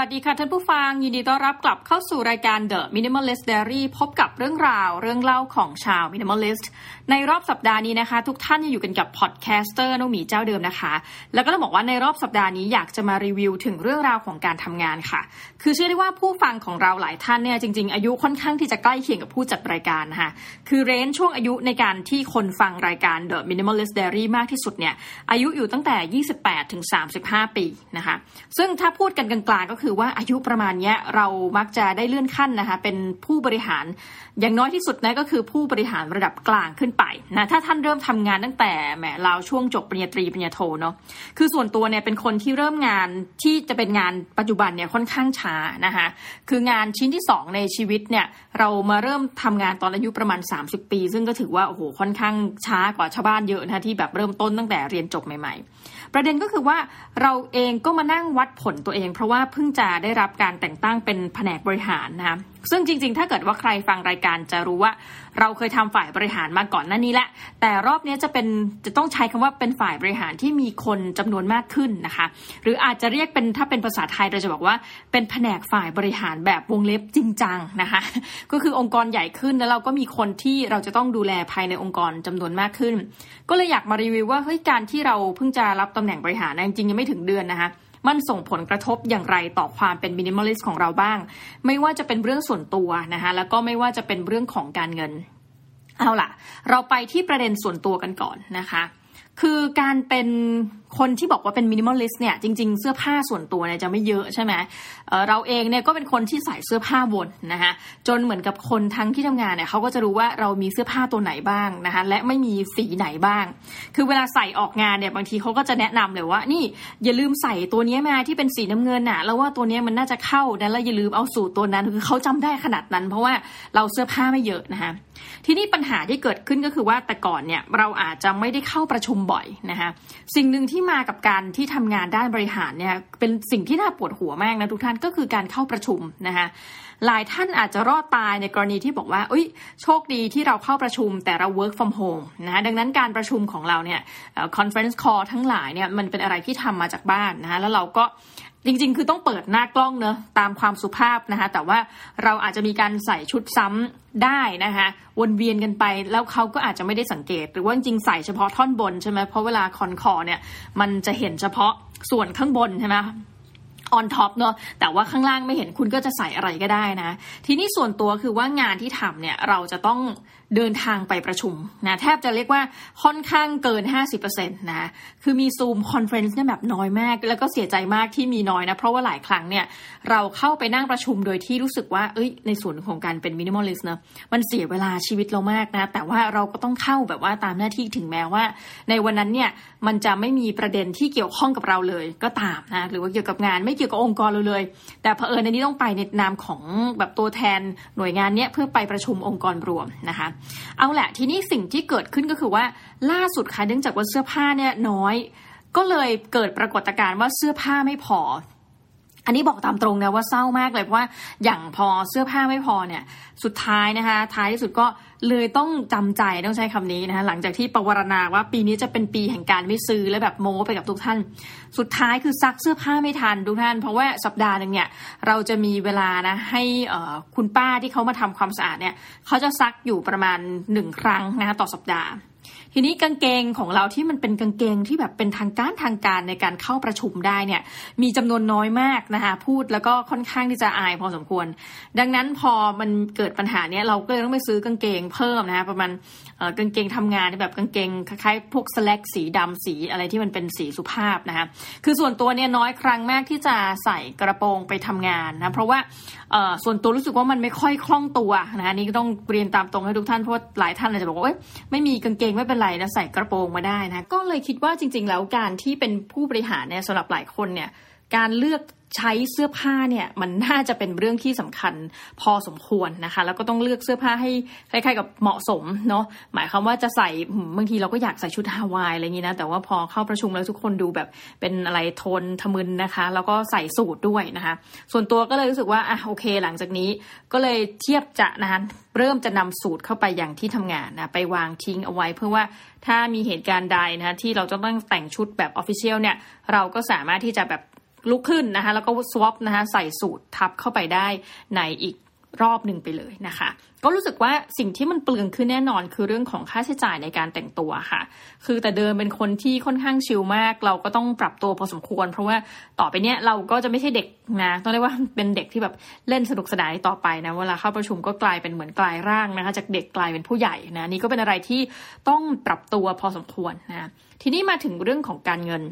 หวัสดีค่ะท่านผู้ฟัง ยินดีต้อนรับกลับเข้าสู่รายการ The Minimalist Diary พบกับเรื่องราวเรื่องเล่าของชาว Minimalist ในรอบสัปดาห์นี้นะคะ ทุกท่านยังอยู่กันกับ podcaster น้องหมีเจ้าเดิมนะคะ แล้วก็ต้องบอกว่าในรอบสัปดาห์นี้อยากจะมารีวิวถึงเรื่องราวของการทำงานค่ะ คือเชื่อได้ว่าผู้ฟังของเราหลายท่านเนี่ยจริง ๆ อายุค่อนข้างที่จะใกล้เคียงกับผู้จัดรายการนะคะคือ range ช่วงอายุในการที่คนฟังรายการ The Minimalist Diary มากที่สุดเนี่ยอายุอยู่ตั้งแต่ 28ถึง35 ปีนะคะซึ่งถ้าพูดกันกลางๆก็คือว่าอายุประมาณนี้เรามักจะได้เลื่อนขั้นนะคะเป็นผู้บริหารอย่างน้อยที่สุดนะก็คือผู้บริหารระดับกลางขึ้นไปนะถ้าท่านเริ่มทำงานตั้งแต่แหมเราช่วงจบปริญญาตรีปริญญาโทเนาะคือส่วนตัวเนี่ยเป็นคนที่เริ่มงานที่จะเป็นงานปัจจุบันเนี่ยค่อนข้างช้านะคะคืองานชิ้นที่ 2 ในชีวิตเนี่ยเรามาเริ่มทำงานตอนอายุประมาณ 30 ปี ซึ่งก็ถือว่าโอ้โหค่อนข้างช้ากว่าชาวบ้านเยอะนะที่แบบเริ่มต้นตั้งแต่เรียนจบใหม่ ๆ ประเด็นก็คือว่าเราเองก็มานั่งวัดผลตัวเอง เพราะว่าเพิ่งจะจะได้รับการแต่งตั้งเป็นแผนกบริหารนะคะซึ่งจริง ๆ ถ้าเกิดว่าใครฟังรายการจะรู้ว่า เราเคยทำฝ่ายบริหารมาก่อนหน้านี้แหละ แต่รอบนี้จะเป็นจะต้องใช้คำว่าเป็นฝ่ายบริหารที่มีคนจำนวนมากขึ้นนะคะ หรืออาจจะเรียกเป็นถ้าเป็นภาษาไทยเราจะบอกว่าเป็นแผนกฝ่ายบริหารแบบวงเล็บจริงจังนะคะ ก็คือองค์กรใหญ่ขึ้นแล้วเราก็มีคนที่เราจะต้องดูแลภายในองค์กรจำนวนมากขึ้น ก็เลยอยากมารีวิวว่าเฮ้ยการที่เราเพิ่งจะรับตำแหน่งบริหารจริงๆยังไม่ถึงเดือนนะคะ มันส่งผลกระทบอย่างไรต่อความเป็น minimalist ของเราบ้าง ไม่ว่าจะเป็นเรื่องส่วนตัวนะคะแล้วก็ไม่ว่าจะเป็นเรื่องของการเงิน เอาล่ะ เราไปที่ประเด็นส่วนตัวกันก่อนนะคะ คือการเป็น คนที่บอกว่าเป็น minimalist เนี่ยจริง ๆ เสื้อผ้าส่วนตัวเนี่ยจะไม่เยอะใช่ไหมเเราเองเนี่ยก็เป็นคนที่ใส่เสื้อผ้าวนนะคะจนเหมือนกับคนทั้งที่ทำงานเนี่ยเขาก็จะรู้ว่าเรามีเสื้อผ้าตัวไหนบ้างนะคะและไม่มีสีไหนบ้าง คือเวลาใส่ออกงานเนี่ยบางทีเขาก็จะแนะนำเลยว่านี่อย่าลืมใส่ตัวนี้มาที่เป็นสีน้ำเงินน่ะแล้วว่าตัวนี้มันน่าจะเข้านะแล้วอย่าลืมเอาสูตรตัวนั้นคือเขาจำได้ขนาดนั้น เพราะว่าเราเสื้อผ้าไม่เยอะนะคะทีนี้ปัญหาที่เกิดขึ้นก็คือว่าแต่ก่อนเนี่ยเราอาจจะไม่ได้เข้าประชุมบ่อยนะคะสิ่งหนึ่งที่ที่มากับการที่ทำงานด้านบริหารเนี่ยเป็นสิ่งที่น่าปวดหัวมากนะทุกท่านก็คือการเข้าประชุมนะคะ หลายท่านอาจจะรอดตายในกรณีที่บอกว่าเอ้ยโชคดีที่เราเข้าประชุมแต่เรา work from home นะดังนั้นการประชุมของเราเนี่ย conference call ทั้งหลายเนี่ยมันเป็นอะไรที่ทำมาจากบ้านนะแล้วเราก็จริงๆ คือต้องเปิดหน้ากล้องเนอะตามความสุภาพนะคะแต่ว่าเราอาจจะมีการใส่ชุดซ้ำได้นะคะวนเวียนกันไปแล้วเขาก็อาจจะไม่ได้สังเกต หรือว่าจริงๆใส่เฉพาะท่อนบนใช่ไหมเพราะเวลา con call เนี่ยมันจะเห็นเฉพาะส่วนข้างบนใช่ไหม on top เนอะแต่ว่าข้างล่างไม่เห็นคุณก็จะใส่อะไรก็ได้นะ ทีนี้ส่วนตัวคือว่างานที่ทำเนี่ยเราจะต้อง เดินทางไปประชุมนะแทบจะเรียกว่าค่อนข้างเกิน 50%นะคือมี Zoom conference เนี่ยแบบน้อยมาก แล้วก็เสียใจมากที่มีน้อยนะ เพราะว่าหลายครั้งเนี่ยเราเข้าไปนั่งประชุมโดยที่รู้สึกว่าเอ้ยในส่วนของการเป็น minimalist เนอะมันเสียเวลาชีวิตเรามากนะ แต่ว่าเราก็ต้องเข้าแบบว่าตามหน้าที่ถึงแม้ว่า ในวันนั้นเนี่ยมันจะไม่มีประเด็นที่เกี่ยวข้องกับเราเลยก็ตามนะหรือว่าเกี่ยวกับงานไม่เกี่ยวกับองค์กรเราเลย แต่เผอิญในนี้ต้องไปในนามของแบบตัวแทนหน่วยงานเนี้ยเพื่อไปประชุมองค์กรรวมนะคะเอาแหละทีนี้สิ่งที่เกิดขึ้นก็คือว่าล่าสุดค่ะเนื่องจากว่าเสื้อผ้าเนี่ยน้อย ก็เลยเกิดปรากฏการณ์ว่าเสื้อผ้าไม่พอ อันนี้บอกตามตรงนะว่าเศร้ามากเลยเพราะว่าอย่างพอเสื้อผ้าไม่พอเนี่ยสุดท้ายนะคะ ท้ายที่สุดก็เลยต้องจำใจต้องใช้คำนี้นะคะหลังจากที่ประวรณาว่าปีนี้จะเป็นปีแห่งการไม่ซื้อและแบบโม้ไปกับทุกท่าน สุดท้ายคือซักเสื้อผ้าไม่ทันทุกท่าน เพราะว่าสัปดาห์หนึ่งเนี่ยเราจะมีเวลานะให้คุณป้าที่เขามาทำความสะอาดเนี่ยเขาจะซักอยู่ประมาณหนึ่งครั้งนะคะต่อสัปดาห์ ทีนี้กางเกงของเราที่มันเป็นกางเกงที่แบบเป็นทางการทางการในการเข้าประชุมได้เนี่ยมีจำนวนน้อยมากนะคะพูดแล้วก็ค่อนข้างที่จะอายพอสมควร ดังนั้นพอมันเกิดปัญหาเนี้ยเราก็เลยต้องไปซื้อกางเกงเพิ่มนะคะประมาณกางเกงทำงานแบบกางเกงคล้ายๆพวกสแลกสีดำสีอะไรที่มันเป็นสีสุภาพนะคะคือส่วนตัวเนี่ยน้อยครั้งมากที่จะใส่กระโปรงไปทำงานนะเพราะว่าส่วนตัวรู้สึกว่ามันไม่ค่อยคล่องตัวนะคะนี่ก็ต้องเรียนตามตรงให้ทุกท่านเพราะหลายท่านอาจจะบอกว่าไม่มีกางเกงไม่เป็นไรนะใส่กระโปรงมาได้นะก็เลยคิดว่าจริง ๆ แล้วการที่เป็นผู้บริหารเนี่ยสำหรับหลายคนเนี่ยการเลือก ใช้เสื้อผ้าเนี่ยมันน่าจะเป็นเรื่องที่สำคัญพอสมควรนะคะ แล้วก็ต้องเลือกเสื้อผ้าให้คล้ายๆกับเหมาะสมเนาะหมายความว่าจะใส่บางทีเราก็อยากใส่ชุดฮาวายอะไรอย่างนี้นะแต่ว่าพอเข้าประชุมแล้วทุกคนดูแบบเป็นอะไรโทนทมึนนะคะ แล้วก็ใส่สูทด้วยนะคะ ส่วนตัวก็เลยรู้สึกว่าอะโอเค หลังจากนี้ก็เลยเทียบจะนะคะเริ่มจะนำสูตรเข้าไปอย่างที่ทำงานนะไปวางทิ้งเอาไว้ เพื่อว่าถ้ามีเหตุการณ์ใดนะคะที่เราจะต้องแต่งชุดแบบออฟฟิเชียลเนี่ยเราก็สามารถที่จะแบบ ลุกขึ้นนะคะแล้วก็สวอปนะคะใส่สูตรทับเข้าไปได้ในอีกรอบหนึ่งไปเลยนะคะ ก็รู้สึกว่าสิ่งที่มันเปลืองขึ้นแน่นอนคือเรื่องของค่าใช้จ่ายในการแต่งตัวค่ะ คือแต่เดิมเป็นคนที่ค่อนข้างชิลมาก เราก็ต้องปรับตัวพอสมควร เพราะว่าต่อไปเนี้ยเราก็จะไม่ใช่เด็กนะต้องเรียกว่าเป็นเด็กที่แบบเล่นสนุกสนานต่อไปนะเวลาเข้าประชุมก็กลายเป็นเหมือนกลายร่างนะคะ จากเด็กกลายเป็นผู้ใหญ่นะนี่ก็เป็นอะไรที่ต้องปรับตัวพอสมควรนะทีนี้มาถึงเรื่องของการเงิน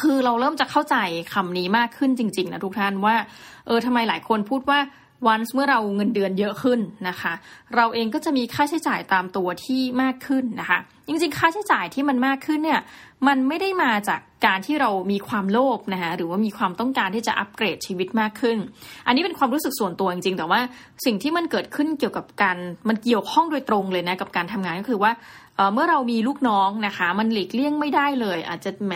คือเราเริ่มจะเข้าใจคำนี้มากขึ้นจริง ๆ นะทุกท่านว่า เออทำไมหลายคนพูดว่าวันเมื่อเราเงินเดือนเยอะขึ้นนะคะ เราเองก็จะมีค่าใช้จ่ายตามตัวที่มากขึ้นนะคะ จริงๆ ค่าใช้จ่ายที่มันมากขึ้นเนี่ย มันไม่ได้มาจากการที่เรามีความโลภนะคะหรือว่ามีความต้องการที่จะอัปเกรดชีวิตมากขึ้น อันนี้เป็นความรู้สึกส่วนตัวจริงๆ แต่ว่าสิ่งที่มันเกิดขึ้นเกี่ยวกับการมันเกี่ยวข้องโดยตรงเลยนะกับการทำงานก็คือว่าเมื่อเรามีลูกน้องนะคะ มันหลีกเลี่ยงไม่ได้เลย อาจจะแหม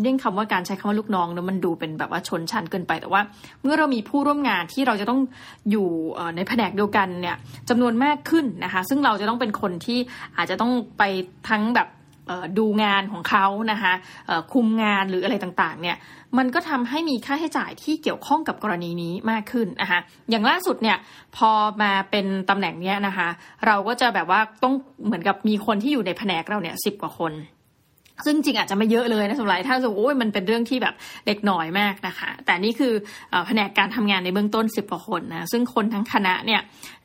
เลี่ยงคำว่าการใช้คำว่าลูกน้องเนะมันดูเป็นแบบว่าชนชั้นเกินไปแต่ว่า เมื่อเรามีผู้ร่วมงานที่เราจะต้องอยู่ในแผนกเดียวกันเนี่ยจำนวนมากขึ้นนะคะ ซึ่งเราจะต้องเป็นคนที่อาจจะต้องไปทั้งแบบ ดูงานของเขานะคะคุมงานหรืออะไรต่างๆ เนี่ยมันก็ทำให้มีค่าใช้จ่ายที่เกี่ยวข้องกับกรณีนี้มากขึ้นนะคะอย่างล่าสุดเนี่ยพอมาเป็นตำแหน่งเนี้ยนะคะ เราก็จะแบบว่าต้องเหมือนกับมีคนที่อยู่ในแผนกเราเนี่ยสิบกว่าคน ซึ่งจริงอาจจะไม่เยอะเลยนะสำหรับถ้าสมมติโอ้ยมันเป็นเรื่องที่แบบเล็กน้อยมากนะคะ แต่นี่คือแผนกการทำงานในเบื้องต้น 10กว่าคนนะซึ่งคนทั้งคณะเนี่ย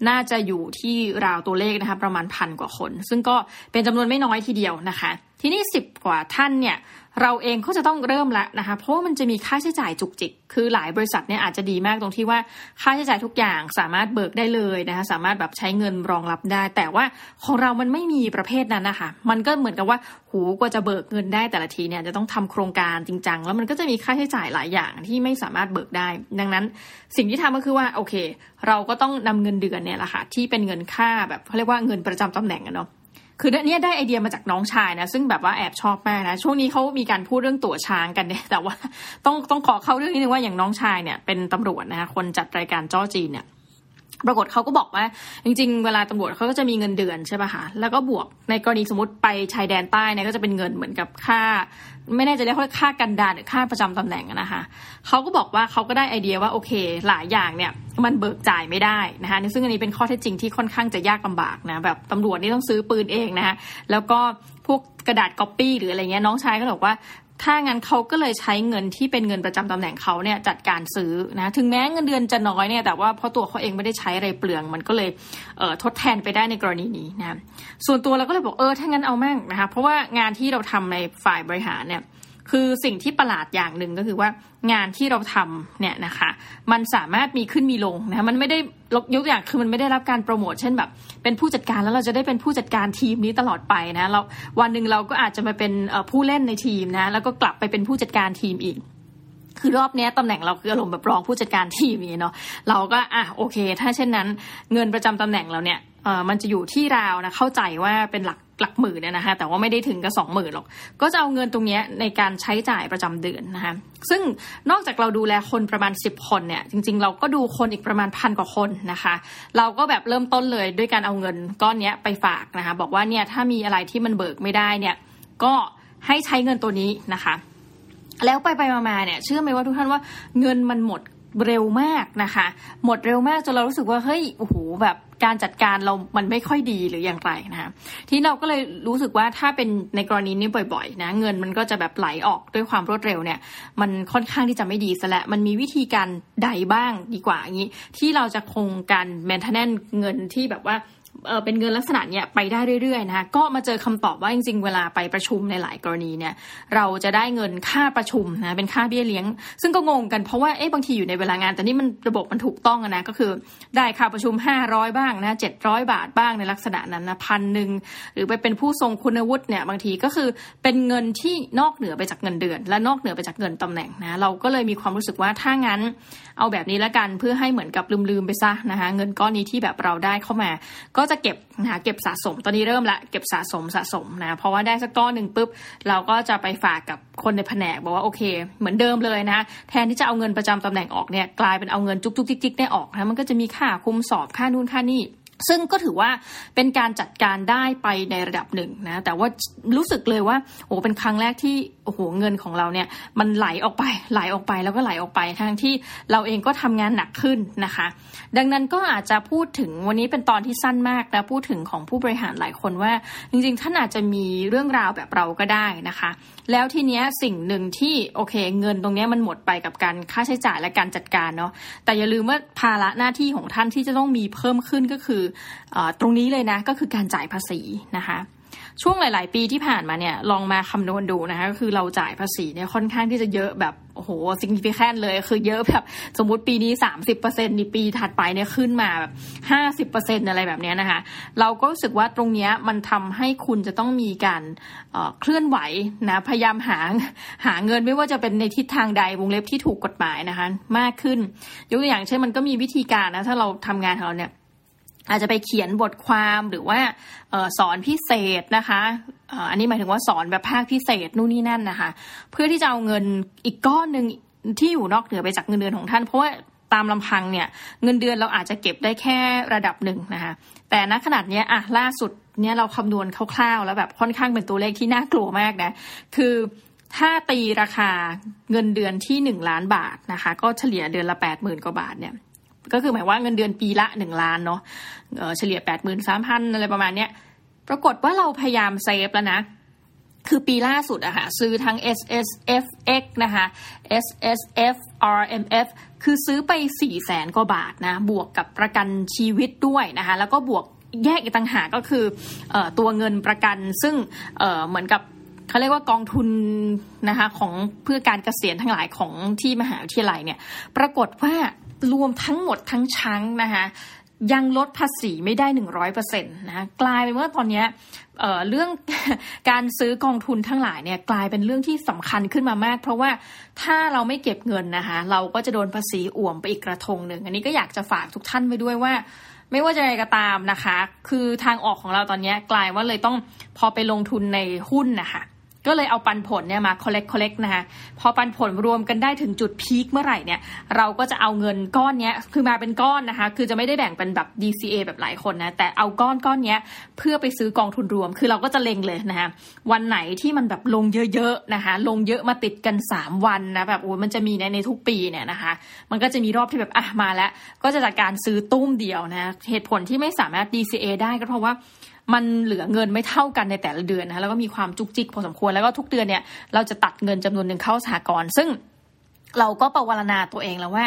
น่าจะอยู่ที่ราวตัวเลขนะคะประมาณพันกว่าคน ซึ่งก็เป็นจำนวนไม่น้อยทีเดียวนะคะ ทีนี้10กว่าท่านเนี่ยเราเองก็จะต้องเริ่มละนะคะเพราะมันจะมีค่าใช้จ่ายจุกจิก คือหลายบริษัทเนี่ยอาจจะดีมากตรงที่ว่าค่าใช้จ่ายทุกอย่างสามารถเบิกได้เลยนะคะสามารถแบบใช้เงินรองรับได้ แต่ว่าของเรามันไม่มีประเภทนั้นนะคะมันก็เหมือนกับว่าหูกว่าจะเบิกเงินได้แต่ละทีเนี่ยจะต้องทำโครงการจริงจังแล้วมันก็จะมีค่าใช้จ่ายหลายอย่างที่ไม่สามารถเบิกได้ ดังนั้นสิ่งที่ทำก็คือว่าโอเค เราก็ต้องนำเงินเดือนเนี่ยแหละค่ะที่เป็นเงินค่าแบบเขาเรียกว่าเงินประจำตำแหน่งอะเนาะ คือเนี่ยได้ไอเดียมาจากน้องชายนะ ซึ่งแบบว่าแอบชอบมากนะ ช่วงนี้เขามีการพูดเรื่องตั๋วช้างกันเนี่ยแต่ว่าต้องต้องขอเข้าเรื่องนี้นึงว่าอย่างน้องชายเนี่ยเป็นตำรวจนะคะคนจัดรายการจ้อจีนเนี่ยปรากฏเขาก็บอกว่า จริง ๆ เวลาตำรวจเขาก็จะมีเงินเดือนใช่ป่ะคะแล้วก็บวกในกรณีสมมติไปชายแดนใต้เนี่ยก็จะเป็นเงินเหมือนกับค่า ไม่แน่ใจเรียกว่าค่ากันดารหรือค่าประจำตำแหน่งนะคะเขาก็บอกว่าเขาก็ได้ไอเดียว่าโอเค หลายอย่างเนี่ย มันเบิกจ่ายไม่ได้นะคะซึ่งอันนี้เป็นข้อเท็จจริงที่ค่อนข้างจะยากลาบากนะแบบตำรวจนี่ต้องซื้อปืนเองนะคะแล้วก็พวกกระดาษก๊อปปี้หรืออะไรเงี้ยน้องชายก็บอกว่าถ้างั้นเขาก็เลยใช้เงินที่เป็นเงินประจำตำแหน่งเขาเนี่ยจัดการซื้อนะถึงแม้เงินเดือนจะน้อยเนี่ยแต่ว่าเพราะตัวเขาเองไม่ได้ใช้อะไรเปลือง มันก็เลยเทดแทนไปได้ในกรณีนี้นะส่วนตัวเราก็เลยบอกเออถ้างั้นเอาแม่งนะคะเพราะว่างานที่เราทำในฝ่ายบริหารเนี่ย คือสิ่งที่ประหลาดอย่างหนึ่งก็คือว่างานที่เราทำเนี่ยนะคะ มันสามารถมีขึ้นมีลงนะมันไม่ได้ยกอย่างคือมันไม่ได้รับการโปรโมทเช่นแบบ เป็นผู้จัดการแล้วเราจะได้เป็นผู้จัดการทีมนี้ตลอดไปนะเราวันหนึ่งเราก็อาจจะมาเป็นผู้เล่นในทีมนะแล้วก็กลับไปเป็นผู้จัดการทีมอีกคือรอบนี้ตำแหน่งเราคืออารมณ์แบบรองผู้จัดการทีมนี้เนาะเราก็อะโอเค ถ้าเช่นนั้น เงินประจำตำแหน่งเราเนี่ยเออมันจะอยู่ที่เรานะเข้าใจว่าเป็นหลัก หลักหมื่นเนี่ยนะคะแต่ว่าไม่ได้ถึงกับสองหมื่นหรอก ก็จะเอาเงินตรงนี้ในการใช้จ่ายประจำเดือนนะคะซึ่งนอกจากเราดูแลคนประมาณ 10 คนเนี่ยจริง ๆ เราก็ดูคนอีกประมาณพันกว่าคนนะคะ เราก็แบบเริ่มต้นเลยด้วยการเอาเงินก้อนนี้ไปฝากนะคะบอกว่าเนี่ยถ้ามีอะไรที่มันเบิกไม่ได้เนี่ยก็ให้ใช้เงินตัวนี้นะคะ แล้วไปไปมาๆเนี่ยเชื่อไหมว่าทุกท่านว่าเงินมันหมด เร็วมากนะคะ หมดเร็วมากจนเรารู้สึกว่าเฮ้ยโอ้โหแบบการจัดการเรา มันไม่ค่อยดีหรืออย่างไรนะคะที่เราก็เลยรู้สึกว่าถ้าเป็นในกรณีนี้บ่อยๆนะเงินมันก็จะแบบไหลออกด้วยความรวดเร็วเนี่ย มันค่อนข้างที่จะไม่ดีซะและมันมีวิธีการใดบ้างดีกว่าอย่างนี้ที่เราจะคงการแมนเทนเงินที่แบบว่า เป็นเงินลักษณะเนี้ยไปได้เรื่อยๆนะคะก็มาเจอคำตอบว่าจริงๆ เวลาไปประชุมในหลายกรณีเนี่ยเราจะได้เงินค่าประชุมนะเป็นค่าเบี้ยเลี้ยง ซึ่งก็งงกันเพราะว่าเอ๊ะบางทีอยู่ในเวลางาน แต่นี่มันระบบมันถูกต้องนะก็คือได้ค่าประชุม 500 บ้างนะ700บาทบ้างในลักษณะนั้นนะพันหนึ่งหรือไปเป็นผู้ทรงคุณวุฒิเนี่ยบางทีก็คือเป็นเงินที่นอกเหนือไปจากเงินเดือน และนอกเหนือไปจากเงินตำแหน่งนะเราก็เลยมีความรู้สึกว่าถ้างั้น เอาแบบนี้ละกันเพื่อให้เหมือนกับลืมๆไปซะนะคะเงินก้อนนี้ที่แบบเราได้เข้ามาก็็จะเก็บนะคะเก็บสะสมตอนนี้เริ่มละเก็บสะสมสะสมนะเพราะว่าได้สักก้อนหนึ่งปุ๊บเราก็จะไปฝากกับคนในแผนกบอกว่าโอเค เหมือนเดิมเลยนะแทนที่จะเอาเงินประจำตำแหน่งออกเนี่ยกลายเป็นเอาเงินจุกจุกจิกจิกได้ออกนะมันก็จะมีค่าคุมสอบค่านู่นค่านี่ซึ่งก็ถือว่าเป็นการจัดการได้ไปในระดับหนึ่งนะแต่ว่ารู้สึกเลยว่าโอ้เป็นครั้งแรกที่โอ้โหเงินของเราเนี่ยมันไหลออกไปไหลออกไปแล้วก็ไหลออกไปทั้งที่เราเองก็ทำงานหนักขึ้นนะคะ ดังนั้นก็อาจจะพูดถึงวันนี้เป็นตอนที่สั้นมากนะพูดถึงของผู้บริหารหลายคนว่า จริงๆท่านอาจจะมีเรื่องราวแบบเราก็ได้นะคะ แล้วทีเนี้ยสิ่งหนึ่งที่โอเค เงินตรงนี้มันหมดไปกับการค่าใช้จ่ายและการจัดการเนาะแต่อย่าลืมว่าภาระหน้าที่ของท่านที่จะต้องมีเพิ่มขึ้นก็คือตรงนี้เลยนะก็คือการจ่ายภาษีนะคะ ช่วงหลาย ๆ ปีที่ผ่านมาเนี่ยลองมาคำนวณดูนะคะก็คือเราจ่ายภาษีเนี่ยค่อนข้างที่จะเยอะแบบโอ้โหสิ่งที่แค่เลย คือเยอะแบบสมมติปีนี้ 30%ในปีถัดไปเนี่ยขึ้นมาแบบ50%อะไรแบบนี้นะคะ เราก็รู้สึกว่าตรงเนี้ยมันทำให้คุณจะต้องมีการเคลื่อนไหวนะพยายามหาหาเงินไม่ว่าจะเป็นในทิศทางใดวงเล็บที่ถูกกฎหมายนะคะ มากขึ้น ยกตัวอย่างเช่นมันก็มีวิธีการนะถ้าเราทำงานของเราเนี่ย อาจจะไปเขียนบทความหรือว่าสอนพิเศษนะคะอันนี้หมายถึงว่าสอนแบบภาคพิเศษนู่นนี่นั่นนะคะ เพื่อที่จะเอาเงินอีกก้อนหนึ่งที่อยู่นอกเหนือไปจากเงินเดือนของท่าน เพราะว่าตามลำพังเนี่ยเงินเดือนเราอาจจะเก็บได้แค่ระดับหนึ่งนะคะ แต่ณขนาดนี้อะล่าสุดเนี่ยเราคำนวณคร่าวๆ แล้วแบบค่อนข้างเป็นตัวเลขที่น่ากลัวมากนะคือถ้าตีราคาเงินเดือนที่หนึ่งล้านบาทนะคะ ก็เฉลี่ยเดือนละแปดหมื่นกว่าบาทเนี่ย ก็คือหมายว่าเงินเดือนปีละหนึ่งล้านเนาะเฉลี่ยแปดหมื่นสามพันอะไรประมาณเนี้ยปรากฏว่าเราพยายามเซฟแล้วนะ คือปีล่าสุดอะค่ะซื้อทั้ง S S F X นะคะ S S F R M F คือซื้อไปสี่แสนกว่าบาทนะ บวกกับประกันชีวิตด้วยนะคะ แล้วก็บวกแยกอีกต่างหากก็คืออตัวเงินประกันซึ่งเเหมือนกับเขาเรียกว่ากองทุนนะคะของเพื่อการเกษียณทั้งหลายของที่มหาวิทยาลัยเนี่ย ปรากฏว่า รวมทั้งหมดทั้งชั้งนะคะยังลดภาษีไม่ได้หนึ่งร้อยเปอร์เซ็นต์นะกลายเป็นว่าตอนนี้เเรื่องการซื้อกองทุนทั้งหลายเนี่ยกลายเป็นเรื่องที่สำคัญขึ้นมามาก เพราะว่าถ้าเราไม่เก็บเงินนะคะเราก็จะโดนภาษีอ่วมไปอีกกระทงหนึ่ง อันนี้ก็อยากจะฝากทุกท่านไว้ด้วยว่า ไม่ว่าจะอะไรก็ตามนะคะ คือทางออกของเราตอนนี้กลายว่าเลยต้องพอไปลงทุนในหุ้นนะคะ ก็เลยเอาปันผลเนี่ยมา collect collect นะคะพอปันผลรวมกันได้ถึงจุดพีคเมื่อไหร่เนี่ย เราก็จะเอาเงินก้อนเนี้ยคือมาเป็นก้อนนะคะ คือจะไม่ได้แบ่งเป็นแบบ DCA แบบหลายคนนะ แต่เอาก้อนก้อนเนี้ยเพื่อไปซื้อกองทุนรวม คือเราก็จะเล็งเลยนะคะวันไหนที่มันแบบลงเยอะๆนะคะ ลงเยอะมาติดกัน 3 วันนะแบบโอ้ยมันจะมีในในทุกปีเนี่ยนะคะ มันก็จะมีรอบที่แบบอะมาแล้ว ก็จะจากการซื้อตุ้มเดียวนะ เหตุผลที่ไม่สามารถ DCA ได้ก็เพราะว่ามันเหลือเงินไม่เท่ากันในแต่ละเดือนนะแล้วก็มีความจุกจิกพอสมควรแล้วก็ทุกเดือนเนี่ยเราจะตัดเงินจำนวนหนึ่งเข้าสหกรณ์ซึ่งเราก็ประวรณาตัวเองแล้วว่า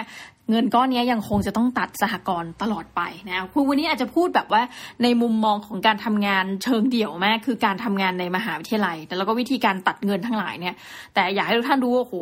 เงินก้อนนี้ยังคงจะต้องตัดสหกรณ์ตลอดไปนะคุณวันนี้อาจจะพูดแบบว่าในมุมมองของการทำงานเชิงเดี่ยวมากคือการทำงานในมหาวิทยาลัย แต่แล้วก็วิธีการตัดเงินทั้งหลายเนี่ยแต่อยากให้ทุกท่านรู้ว่าโห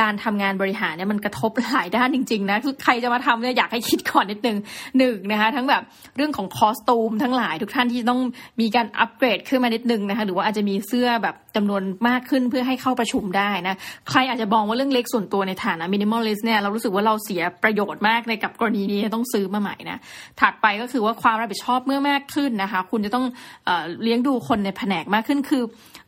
การทำงานบริหารเนี่ยมันกระทบหลายด้านจริงๆนะคือใครจะมาทำเนี่ยอยากให้คิดก่อนนิดนึงหนึ่งนะคะทั้งแบบเรื่องของ costume ทั้งหลายทุกท่านที่ต้องมีการอัปเกรดขึ้นมานิดนึงนะคะหรือว่าอาจจะมีเสื้อแบบจำนวนมากขึ้นเพื่อให้เข้าประชุมได้นะใครอาจจะมองว่าเรื่องเล็กส่วนตัวในฐานะ minimalist เนี่ยเรารู้สึกว่าเราเสียประโยชน์มากในกับกรณีนี้ต้องซื้อมาใหม่นะถัดไปก็คือว่าความรับผิดชอบเมื่อมากขึ้นนะคะ คุณจะต้องเอเลี้ยงดูคนในแผนกมากขึ้นคือ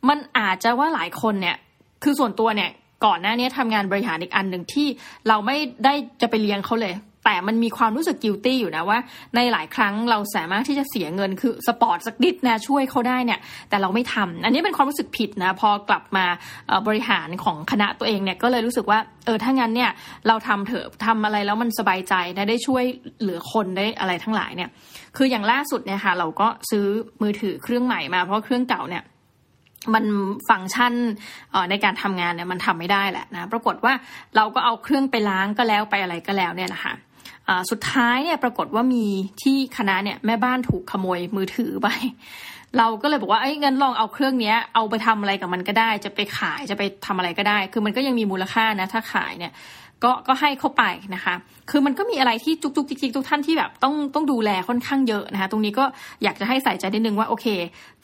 มันอาจจะว่าหลายคนเนี่ยคือส่วนตัวเนี่ยก่อนหน้านี้ทำงานบริหารอีกอันหนึ่งที่เราไม่ได้จะไปเลี้ยงเขาเลย แต่มันมีความรู้สึก guilty อยู่นะว่า ในหลายครั้งเราสามารถที่จะเสียเงินคือสปอร์ตสักนิดนะช่วยเขาได้เนี่ย แต่เราไม่ทำอันนี้เป็นความรู้สึกผิดนะ พอกลับมาบริหารของคณะตัวเองเนี่ยก็เลยรู้สึกว่าเออถ้างั้นเนี่ยเราทำเถอะทำอะไรแล้วมันสบายใจนะได้ช่วยเหลือคนได้อะไรทั้งหลายเนี่ย คืออย่างล่าสุดเนี่ยค่ะเราก็ซื้อมือถือเครื่องใหม่มาเพราะเครื่องเก่าเนี่ยมันฟังก์ชันในการทำงานเนี่ยมันทำไม่ได้แหละนะปรากฏว่าเราก็เอาเครื่องไปล้างก็แล้วไปอะไรก็แล้วเนี่ยนะคะ สุดท้ายเนี่ยปรากฏว่ามีที่คณะเนี่ยแม่บ้านถูกขโมยมือถือไป เราก็เลยบอกว่าไอ้งั้นลองเอาเครื่องเนี้ยเอาไปทำอะไรกับมันก็ได้ จะไปขายจะไปทำอะไรก็ได้ คือมันก็ยังมีมูลค่านะ ถ้าขายเนี่ยก็ก็ให้เข้าไปนะคะ คือมันก็มีอะไรที่จุกจุกจิกจิกทุกท่านที่แบบต้องต้องดูแลค่อนข้างเยอะนะคะ ตรงนี้ก็อยากจะให้ใส่ใจนิดนึงว่าโอเค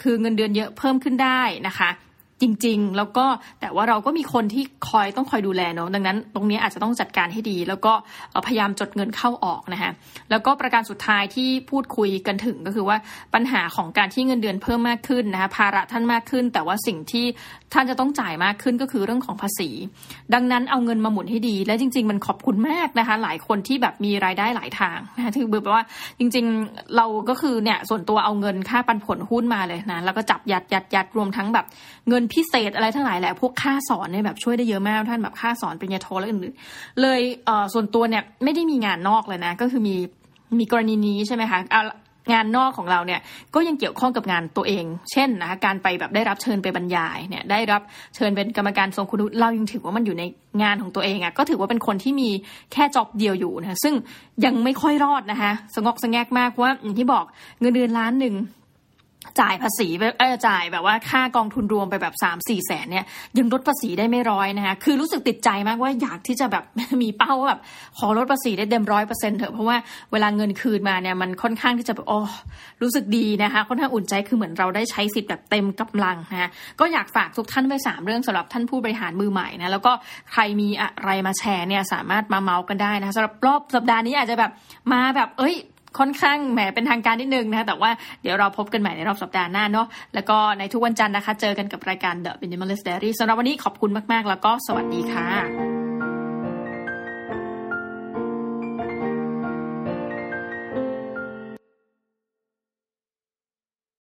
คือเงินเดือนเยอะเพิ่มขึ้นได้นะคะ จริง ๆ แล้วก็แต่ว่าเราก็มีคนที่คอยต้องคอยดูแลเนาะดังนั้น ตรงนี้อาจจะต้องจัดการให้ดี แล้วก็พยายามจดเงินเข้าออกนะคะแล้วก็ประการสุดท้ายที่พูดคุยกันถึงก็คือว่าปัญหาของการที่เงินเดือนเพิ่มมากขึ้นนะคะภาระท่านมากขึ้น แต่ว่าสิ่งที่ท่านจะต้องจ่ายมากขึ้นก็คือเรื่องของภาษี ดังนั้นเอาเงินมาหมุนให้ดี และจริง ๆ มันขอบคุณมากนะคะ หลายคนที่แบบมีรายได้หลายทางนะคะถือแบบว่าจริง ๆเราก็คือเนี่ยส่วนตัวเอาเงินค่าปันผลหุ้นมาเลยนะแล้วก็จับยัดยัดยัดรวมทั้งแบบเงินพิเศษอะไรทั้งหลายแหละพวกค่าสอนเนี่ยแบบช่วยได้เยอะมากท่านแบบค่าสอนปริญญาโทและอื่นๆเลยเอ่อส่วนตัวเนี่ยไม่ได้มีงานนอกเลยนะ ก็คือมีมีกรณีนี้ใช่ไหมคะงานนอกของเราเนี่ยก็ยังเกี่ยวข้องกับงานตัวเอง เช่นนะคะการไปแบบได้รับเชิญไปบรรยายเนี่ยได้รับเชิญเป็นกรรมการทรงคุณเรายังถือว่ามันอยู่ในงานของตัวเองอะ่ะก็ถือว่าเป็นคนที่มีแค่จ็อบเดียวอยู่นะซึ่งยังไม่ค่อยรอดนะคะสงอกสงแงกมากว่าอย่างที่บอกเงินเดือนล้านหนึ่ง จ่ายภาษีเออจ่ายแบบว่าค่ากองทุนรวมไปแบบสามสี่แสนเนี่ยยังลดภาษีได้ไม่ร้อยนะคะคือรู้สึกติดใจมากว่าอยากที่จะแบบมีเป้าวแบบขอลดภาษีได้เต็มร้อยเปอร์เซ็นต์เถอะเพราะว่าเวลาเงินคืนมาเนี่ยมันค่อนข้างที่จะแบบโอ้รู้สึกดีนะคะค่อนข้างอุ่นใจคือเหมือนเราได้ใช้สิทธิ์แบบเต็มกำลังนะก็อยากฝากทุกท่านไว้สามเรื่องสำหรับท่านผู้บริหารมือใหม่นะแล้วก็ใครมีอะไรมาแชร์เนี่ยสามารถมาเมาส์กันได้นะสำหรับรอบสัปดาห์นี้อาจจะแบบมาแบบเอ้ย ค่อนข้างแหมเป็นทางการนิดนึงนะคะแต่ว่าเดี๋ยวเราพบกันใหม่ในรอบสัปดาห์หน้าเนาะแล้วก็ในทุกวันจันทร์นะคะ เจอกันกับรายการ The Minimalist Diary สำหรับวันนี้ขอบคุณมาก ๆ แล้วก็สวัสดีค่ะ